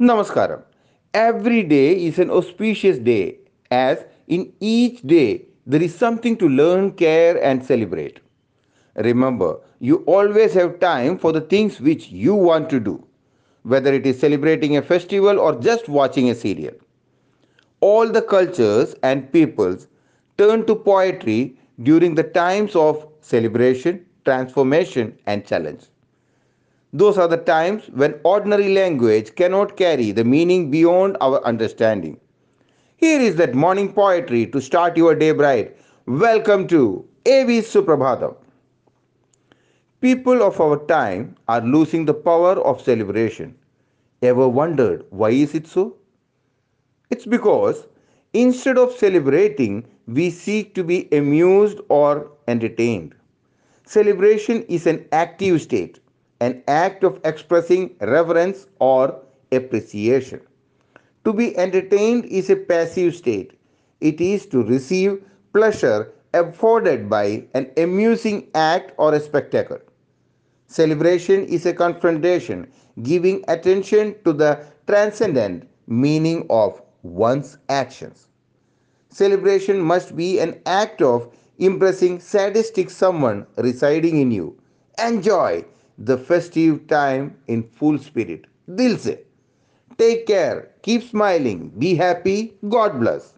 Namaskaram. Every day is an auspicious day, as in each day there is something to learn, care, and celebrate. Remember, you always have time for the things which you want to do, whether it is celebrating a festival or just watching a serial. All the cultures and peoples turn to poetry during the times of celebration, transformation, and challenge. Those are the times when ordinary language cannot carry the meaning beyond our understanding. Here is that morning poetry to start your day bright. Welcome to AV Suprabhatam. People of our time are losing the power of celebration. Ever wondered why is it so? It's because instead of celebrating, we seek to be amused or entertained. Celebration is an active state an act of expressing reverence or appreciation. To be entertained is a passive state. It is to receive pleasure afforded by an amusing act or a spectacle. Celebration is a confrontation, giving attention to the transcendent meaning of one's actions. Celebration must be an act of impressing sadistic someone residing in you. Enjoy the festive time in full spirit. Dil se. Take care. Keep smiling. Be happy. God bless.